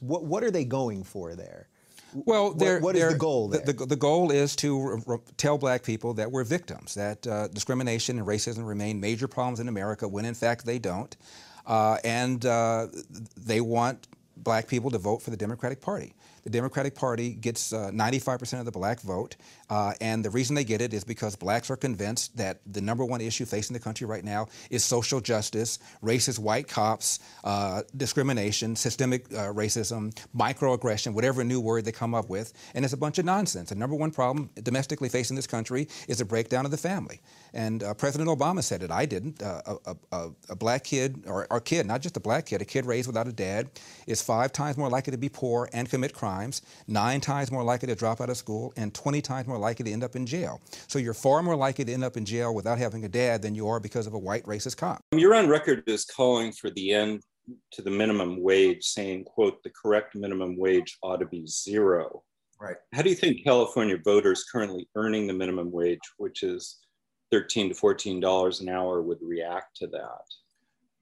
What what are they going for there? Well, what, what is the goal there? The, the, the goal is to tell black people that we're victims, that uh, discrimination and racism remain major problems in America when in fact they don't. Uh, and uh, they want black people to vote for the Democratic Party. The Democratic Party gets uh, 95% of the black vote, uh, and the reason they get it is because blacks are convinced that the number one issue facing the country right now is social justice, racist white cops, uh, discrimination, systemic uh, racism, microaggression, whatever new word they come up with, and it's a bunch of nonsense. The number one problem domestically facing this country is a breakdown of the family. And uh, President Obama said it. I didn't. Uh, a, a, a, black kid, or a kid, not just a black kid, a kid raised without a dad, is five times more likely to be poor and commit crimes, nine times more likely to drop out of school, and 20 times more likely to end up in jail. So you're far more likely to end up in jail without having a dad than you are because of a white racist cop. You're on record as calling for the end to the minimum wage, saying, quote, the correct minimum wage ought to be zero. Right. How do you think California voters currently earning the minimum wage, which is 13 to 14 dollars an hour would react to that?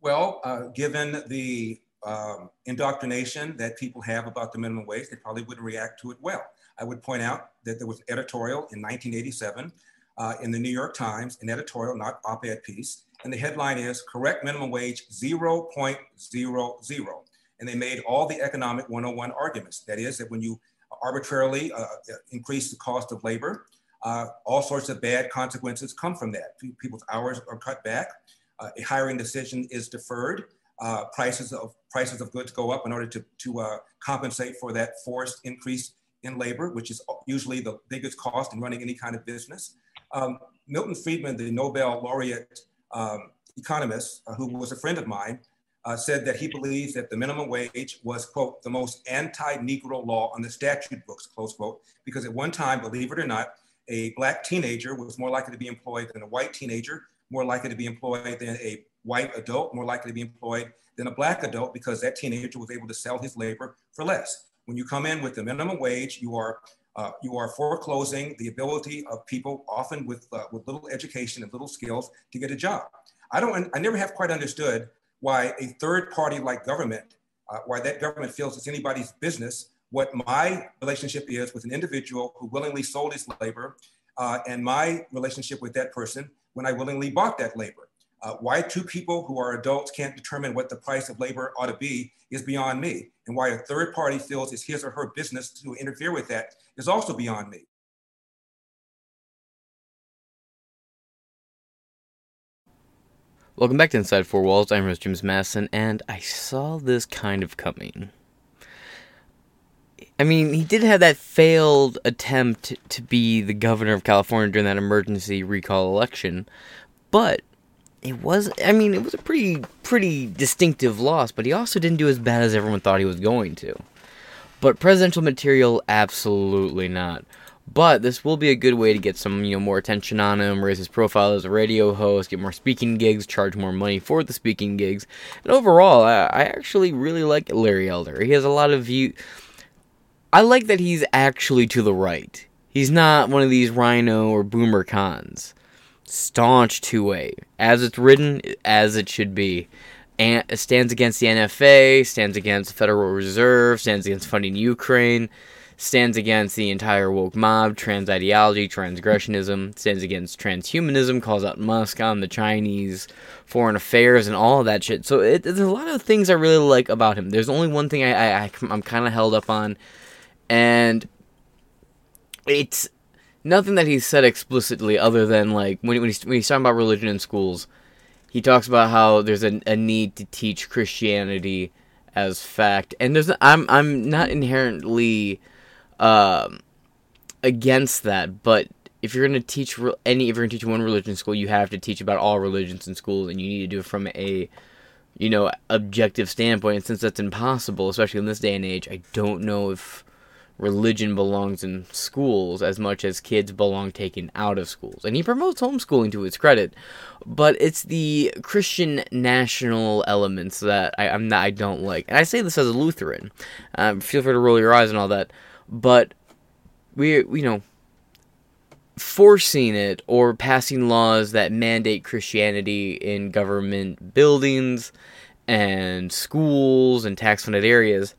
Well, uh, given the um, indoctrination that people have about the minimum wage, they probably wouldn't react to it well. I would point out that there was an editorial in 1987 uh, in the New York Times, an editorial, not op-ed piece, and the headline is "Correct Minimum Wage 0.00." And they made all the economic 101 arguments. That is, that when you arbitrarily uh, increase the cost of labor, uh, all sorts of bad consequences come from that. People's hours are cut back. Uh, a hiring decision is deferred. Uh, prices of prices of goods go up in order to, to uh, compensate for that forced increase in labor, which is usually the biggest cost in running any kind of business. Um, Milton Friedman, the Nobel laureate um, economist, uh, who was a friend of mine, uh, said that he believes that the minimum wage was, quote, the most anti-Negro law on the statute books, close quote, because at one time, believe it or not, a black teenager was more likely to be employed than a white teenager, more likely to be employed than a white adult, more likely to be employed than a black adult because that teenager was able to sell his labor for less. When you come in with the minimum wage, you are uh, you are foreclosing the ability of people, often with uh, with little education and little skills, to get a job. I don't. I never have quite understood why a third party like government, uh, why that government feels it's anybody's business what my relationship is with an individual who willingly sold his labor uh, and my relationship with that person when I willingly bought that labor. Uh, why two people who are adults can't determine what the price of labor ought to be is beyond me. And why a third party feels it's his or her business to interfere with that is also beyond me. Welcome back to Inside Four Walls. I'm host James Masson, and I saw this kind of coming. I mean, he did have that failed attempt to be the governor of California during that emergency recall election, but it was I mean, it was a pretty pretty distinctive loss, but he also didn't do as bad as everyone thought he was going to. But presidential material absolutely not. But this will be a good way to get some, you know, more attention on him, raise his profile as a radio host, get more speaking gigs, charge more money for the speaking gigs. And overall, I, I actually really like Larry Elder. He has a lot of view I like that he's actually to the right. He's not one of these rhino or boomer cons. Staunch 2A, as it's written, as it should be. And it stands against the NFA, stands against the Federal Reserve, stands against funding Ukraine, stands against the entire woke mob, trans ideology, transgressionism, stands against transhumanism, calls out Musk on the Chinese foreign affairs and all of that shit. So it, there's a lot of things I really like about him. There's only one thing I, I, I I'm kind of held up on and it's nothing that he said explicitly other than like when, when, he's, when he's talking about religion in schools he talks about how there's a, a need to teach christianity as fact. And there's i'm i'm not inherently um, against that but if you're going to teach any if you're going to teach one religion in school you have to teach about all religions in schools and you need to do it from a you know objective standpoint. And since that's impossible especially in this day and age i don't know if religion belongs in schools as much as kids belong taken out of schools. And he promotes homeschooling to his credit, but it's the Christian national elements that I, am not, I don't like. And I say this as a Lutheran. Um, feel free to roll your eyes and all that, but we, you know, forcing it or passing laws that mandate Christianity in government buildings and schools and tax funded areas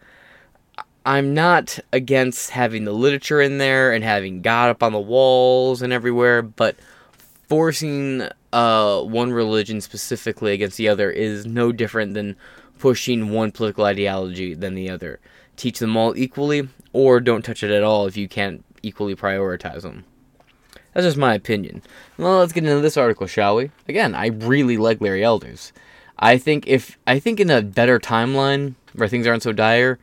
I'm not against having the literature in there and having God up on the walls and everywhere, but forcing uh, one religion specifically against the other is no different than pushing one political ideology than the other. Teach them all equally, or don't touch it at all if you can't equally prioritize them. That's just my opinion. Well, let's get into this article, shall we? Again, I really like Larry Elders. I think if I think in a better timeline where things aren't so dire,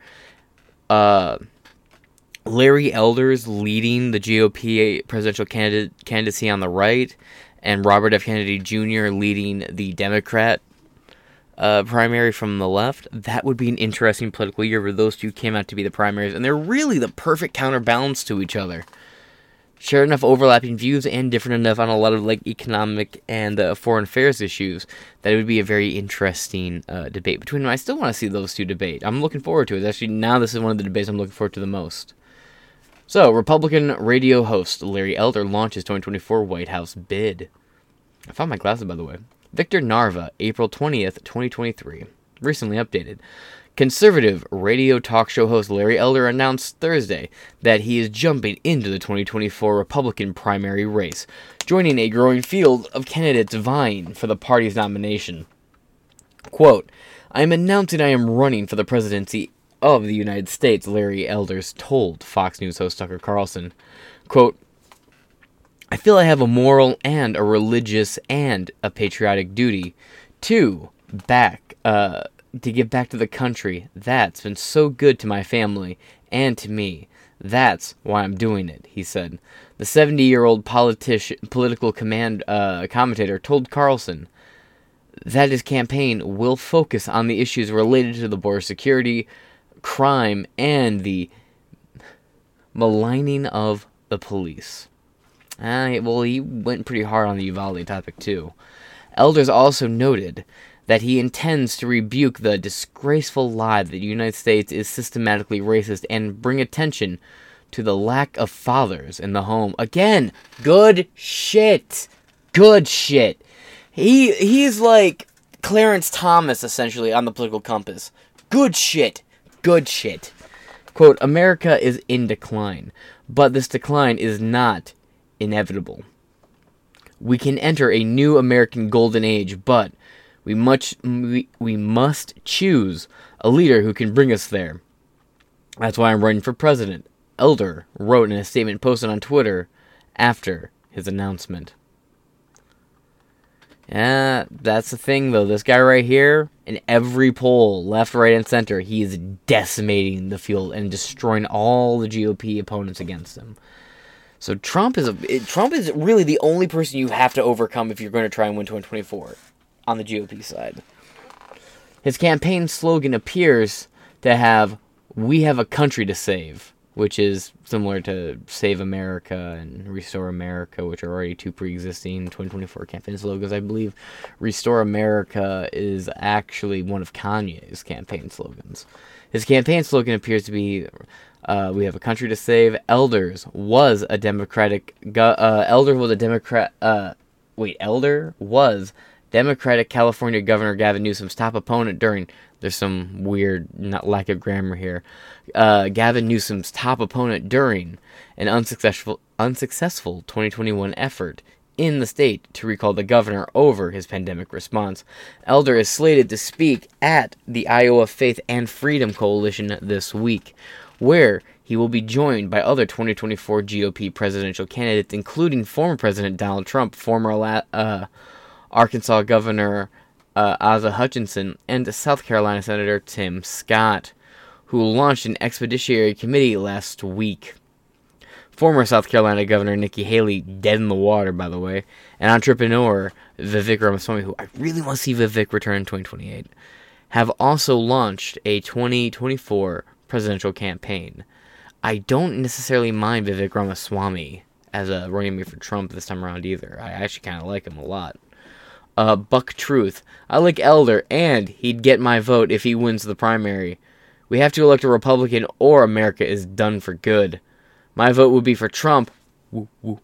uh, Larry Elders leading the GOP presidential candidate candidacy on the right, and Robert F. Kennedy Jr. leading the Democrat uh, primary from the left. That would be an interesting political year where those two came out to be the primaries, and they're really the perfect counterbalance to each other share enough overlapping views and different enough on a lot of like economic and uh, foreign affairs issues that it would be a very interesting uh, debate between them. I still want to see those two debate. I'm looking forward to it. Actually, now this is one of the debates I'm looking forward to the most. So, Republican radio host Larry Elder launches 2024 White House bid. I found my glasses, by the way. Victor Nava, April 20th, 2023. Recently updated. Conservative radio talk show host Larry Elder announced Thursday that he is jumping into the 2024 Republican primary race, joining a growing field of candidates vying for the party's nomination. Quote, I am announcing I am running for the presidency of the United States, Larry Elders told Fox News host Tucker Carlson. Quote, I feel I have a moral and a religious and a patriotic duty to back uh, to give back to the country that's been so good to my family and to me. That's why I'm doing it, he said. The 70 year old political command uh, commentator told Carlson that his campaign will focus on the issues related to the border security, crime, and the maligning of the police. Uh, well, he went pretty hard on the Uvalde topic, too. Elders also noted that he intends to rebuke the disgraceful lie that the United States is systematically racist and bring attention to the lack of fathers in the home. Again, good shit. Good shit. He he's like Clarence Thomas essentially on the political compass. Good shit. Good shit. Quote, America is in decline, but this decline is not inevitable. We can enter a new American golden age, but we, much, we, we must choose a leader who can bring us there. That's why I'm running for president. Elder wrote in a statement posted on Twitter after his announcement. Yeah, that's the thing though. This guy right here, in every poll, left, right, and center, he is decimating the field and destroying all the GOP opponents against him. So Trump is a Trump is really the only person you have to overcome if you're going to try and win 2024 on the GOP side. His campaign slogan appears to have "We have a country to save," which is similar to "Save America" and "Restore America," which are already two pre-existing 2024 campaign slogans. I believe "Restore America" is actually one of Kanye's campaign slogans. His campaign slogan appears to be uh, "We have a country to save." Elders was a Democratic. Uh, Elder was a Democrat. Uh, wait, Elder was Democratic California Governor Gavin Newsom's top opponent during there's some weird not lack of grammar here. Uh, Gavin Newsom's top opponent during an unsuccessful unsuccessful 2021 effort in the state to recall the governor over his pandemic response. Elder is slated to speak at the Iowa Faith and Freedom Coalition this week, where he will be joined by other 2024 GOP presidential candidates, including former President Donald Trump, former uh, Arkansas Governor uh, Asa Hutchinson, and South Carolina Senator Tim Scott, who launched an expeditionary committee last week. Former South Carolina Governor Nikki Haley, dead in the water, by the way, and entrepreneur Vivek Ramaswamy, who I really want to see Vivek return in 2028, have also launched a 2024 presidential campaign. I don't necessarily mind Vivek Ramaswamy as a running mate for Trump this time around either. I actually kind of like him a lot uh, Buck Truth. I like Elder, and he'd get my vote if he wins the primary. We have to elect a Republican, or America is done for good. My vote would be for Trump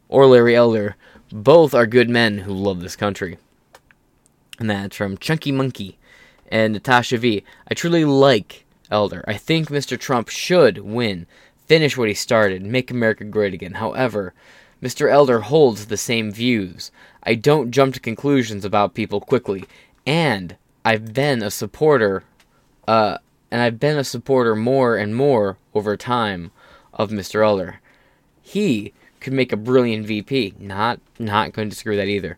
or Larry Elder. Both are good men who love this country. And that's from Chunky Monkey and Natasha V. I truly like Elder. I think Mr. Trump should win, finish what he started, make America great again. However, Mr. Elder holds the same views. I don't jump to conclusions about people quickly, and I've been a supporter, uh, and I've been a supporter more and more over time of Mr. Elder. He could make a brilliant VP. Not, not going to screw that either.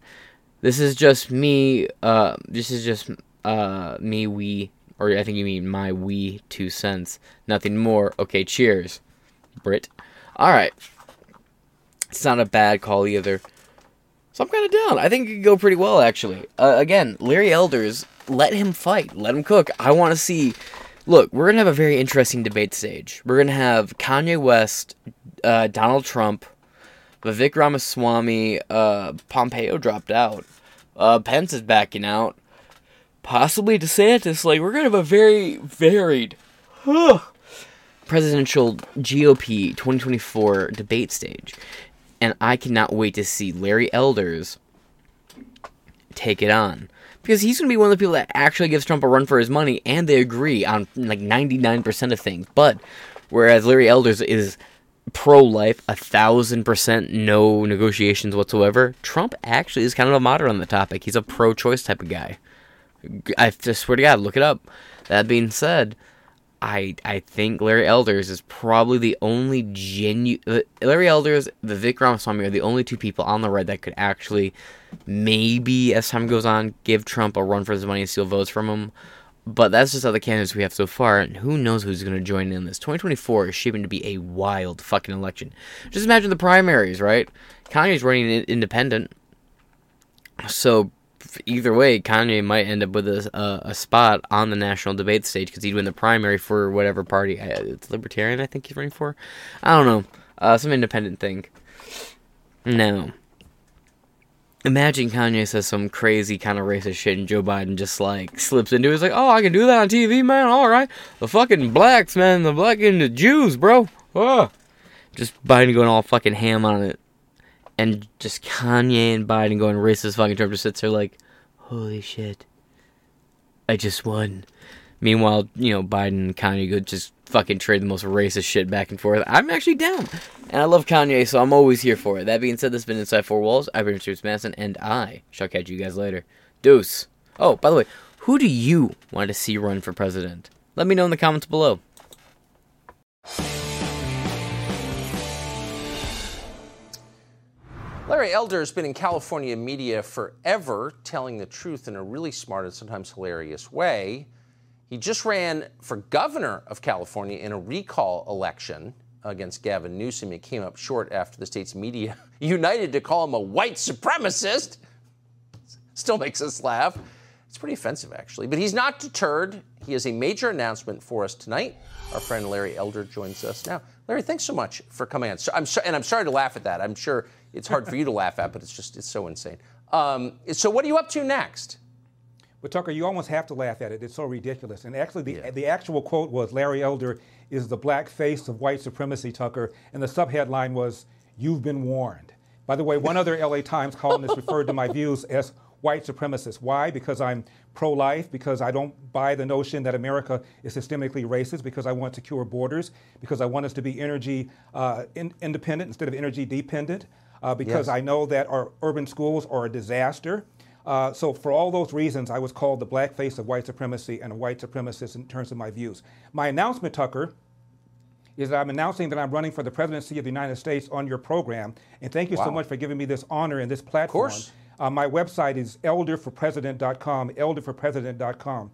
This is just me. Uh, this is just uh, me. We, or I think you mean my we two cents. Nothing more. Okay, cheers, Brit. All right. It's not a bad call either. So I'm kind of down. I think it could go pretty well, actually. Uh, again, Larry Elders, let him fight. Let him cook. I want to see. Look, we're going to have a very interesting debate stage. We're going to have Kanye West, uh, Donald Trump, Vivek Ramaswamy, uh, Pompeo dropped out. Uh, Pence is backing out. Possibly DeSantis. Like, we're going to have a very varied presidential GOP 2024 debate stage and I cannot wait to see Larry Elders take it on. Because he's going to be one of the people that actually gives Trump a run for his money, and they agree on like 99% of things. But whereas Larry Elders is pro life, a thousand percent no negotiations whatsoever, Trump actually is kind of a moderate on the topic. He's a pro choice type of guy. I swear to God, look it up. That being said, I I think Larry Elders is probably the only genuine. Uh, Larry Elders, the Vivek Ramaswamy are the only two people on the right that could actually, maybe as time goes on, give Trump a run for his money and steal votes from him. But that's just other candidates we have so far, and who knows who's going to join in this. 2024 is shaping to be a wild fucking election. Just imagine the primaries, right? Kanye's running independent. So either way, Kanye might end up with a, a, a spot on the national debate stage because he'd win the primary for whatever party. It's Libertarian, I think he's running for. I don't know. Uh, some independent thing. Now, imagine Kanye says some crazy kind of racist shit and Joe Biden just like slips into it. He's like, oh, I can do that on TV, man. All right. The fucking blacks, man. The black and the Jews, bro. Oh. Just Biden going all fucking ham on it and just Kanye and Biden going racist fucking Trump just sits there like, holy shit, I just won. Meanwhile, you know, Biden and Kanye go just fucking trade the most racist shit back and forth. I'm actually down. And I love Kanye, so I'm always here for it. That being said, this has been Inside Four Walls. I've been Richard Madison, and I shall catch you guys later. Deuce. Oh, by the way, who do you want to see run for president? Let me know in the comments below. Larry Elder has been in California media forever, telling the truth in a really smart and sometimes hilarious way. He just ran for governor of California in a recall election against Gavin Newsom. He came up short after the state's media united to call him a white supremacist. Still makes us laugh. It's pretty offensive, actually. But he's not deterred. He has a major announcement for us tonight. Our friend Larry Elder joins us now. Larry, thanks so much for coming on. So I'm so, and I'm sorry to laugh at that. I'm sure it's hard for you to laugh at, but it's just it's so insane. Um, so what are you up to next? But Tucker, you almost have to laugh at it. It's so ridiculous. And actually, the, yeah. the actual quote was Larry Elder is the black face of white supremacy, Tucker. And the subheadline was, You've been warned. By the way, one other LA Times columnist referred to my views as white supremacist. Why? Because I'm pro life, because I don't buy the notion that America is systemically racist, because I want secure borders, because I want us to be energy uh, in, independent instead of energy dependent uh, because yes. I know that our urban schools are a disaster. Uh, so, for all those reasons, I was called the black face of white supremacy and a white supremacist in terms of my views. My announcement, Tucker, is that I'm announcing that I'm running for the presidency of the United States on your program. And thank you wow. so much for giving me this honor and this platform. Of course. Uh, my website is elderforpresident.com, elderforpresident.com.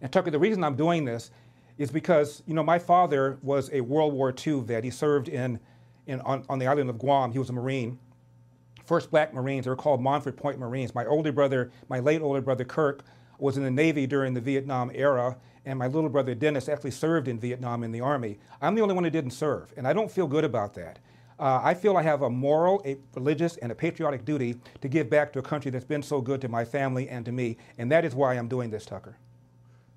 And Tucker, the reason I'm doing this is because, you know, my father was a World War II vet. He served in in, on, on the island of Guam. He was a Marine. First black Marines. They were called Montford Point Marines. My older brother, my late older brother Kirk, was in the Navy during the Vietnam era, and my little brother Dennis actually served in Vietnam in the Army. I'm the only one who didn't serve, and I don't feel good about that. Uh, I feel I have a moral, a religious, and a patriotic duty to give back to a country that's been so good to my family and to me, and that is why I'm doing this, Tucker.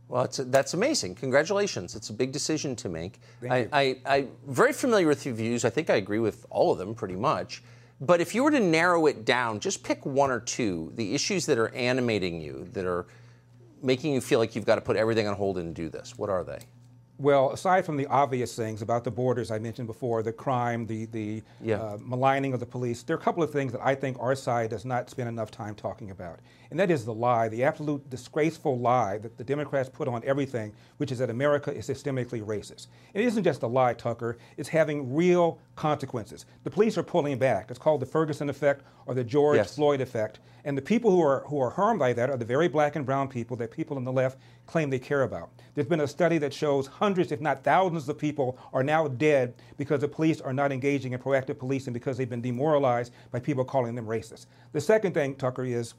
Well, that's amazing. Congratulations. It's a big decision to make. I, I, I'm very familiar with your views. I think I agree with all of them pretty much. But if you were to narrow it down, just pick one or two, the issues that are animating you, that are making you feel like you've got to put everything on hold and do this? What are they? Well, aside from the obvious things about the borders I mentioned before, the crime, the, the Yeah. uh, maligning of the police, there are a couple of things that I think our side does not spend enough time talking about. And that is the lie, the absolute disgraceful lie that the Democrats put on everything, which is that America is systemically racist. It isn't just a lie, Tucker, it's having real consequences. The police are pulling back. It's called the Ferguson effect or the George Yes. Floyd effect. And the people who are, who are harmed by that are the very black and brown people that people on the left claim they care about. There's been a study that shows hundreds, if not thousands, of people are now dead because the police are not engaging in proactive policing because they've been demoralized by people calling them racist. The second thing, Tucker, is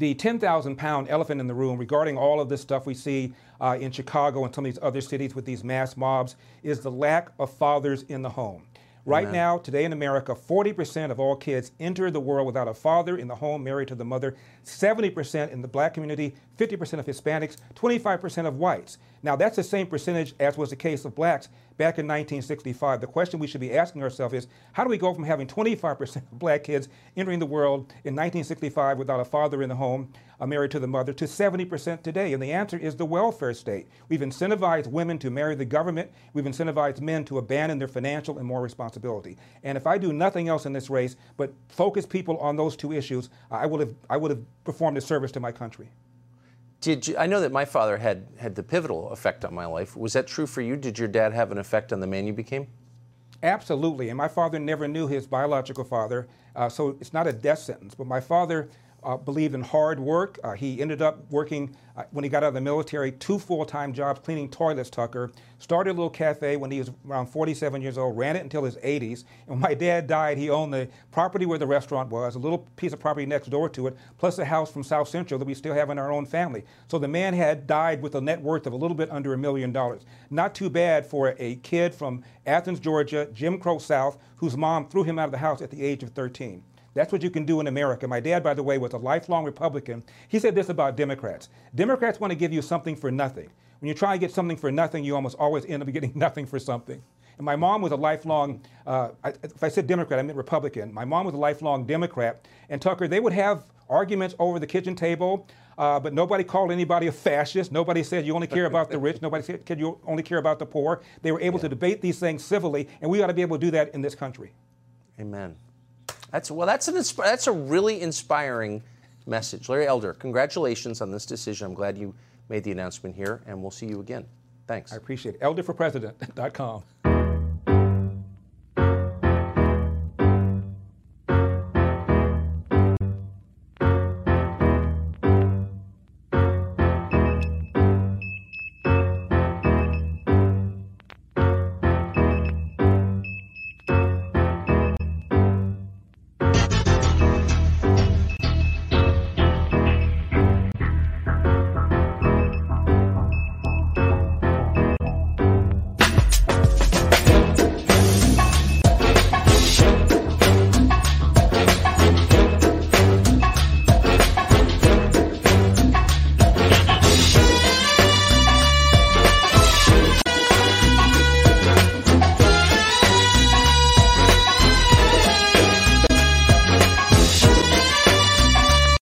the 10,000 pound elephant in the room regarding all of this stuff we see uh, in Chicago and some of these other cities with these mass mobs is the lack of fathers in the home. Right now, today in America, 40% of all kids enter the world without a father in the home married to the mother, 70% in the black community, 50% of Hispanics, 25% of whites. Now, that's the same percentage as was the case of blacks back in 1965. The question we should be asking ourselves is how do we go from having 25% of black kids entering the world in 1965 without a father in the home, married to the mother, to 70% today? And the answer is the welfare state. We've incentivized women to marry the government, we've incentivized men to abandon their financial and moral responsibility. And if I do nothing else in this race but focus people on those two issues, I would have, I would have performed a service to my country. Did you, I know that my father had had the pivotal effect on my life. Was that true for you? Did your dad have an effect on the man you became? Absolutely. And my father never knew his biological father, uh, so it's not a death sentence. But my father uh, believed in hard work. Uh, he ended up working, uh, when he got out of the military, two full time jobs cleaning toilets, Tucker. Started a little cafe when he was around 47 years old, ran it until his 80s. And when my dad died, he owned the property where the restaurant was, a little piece of property next door to it, plus a house from South Central that we still have in our own family. So the man had died with a net worth of a little bit under a million dollars. Not too bad for a kid from Athens, Georgia, Jim Crow South, whose mom threw him out of the house at the age of 13. That's what you can do in America. My dad, by the way, was a lifelong Republican. He said this about Democrats Democrats want to give you something for nothing. When you try to get something for nothing, you almost always end up getting nothing for something. And my mom was a lifelong, uh, I, if I said Democrat, I meant Republican. My mom was a lifelong Democrat. And Tucker, they would have arguments over the kitchen table, uh, but nobody called anybody a fascist. Nobody said you only care about the rich. Nobody said you only care about the poor. They were able to debate these things civilly, and we ought to be able to do that in this country. Amen. That's well. That's an insp- that's a really inspiring message, Larry Elder. Congratulations on this decision. I'm glad you made the announcement here, and we'll see you again. Thanks. I appreciate it. Elderforpresident.com.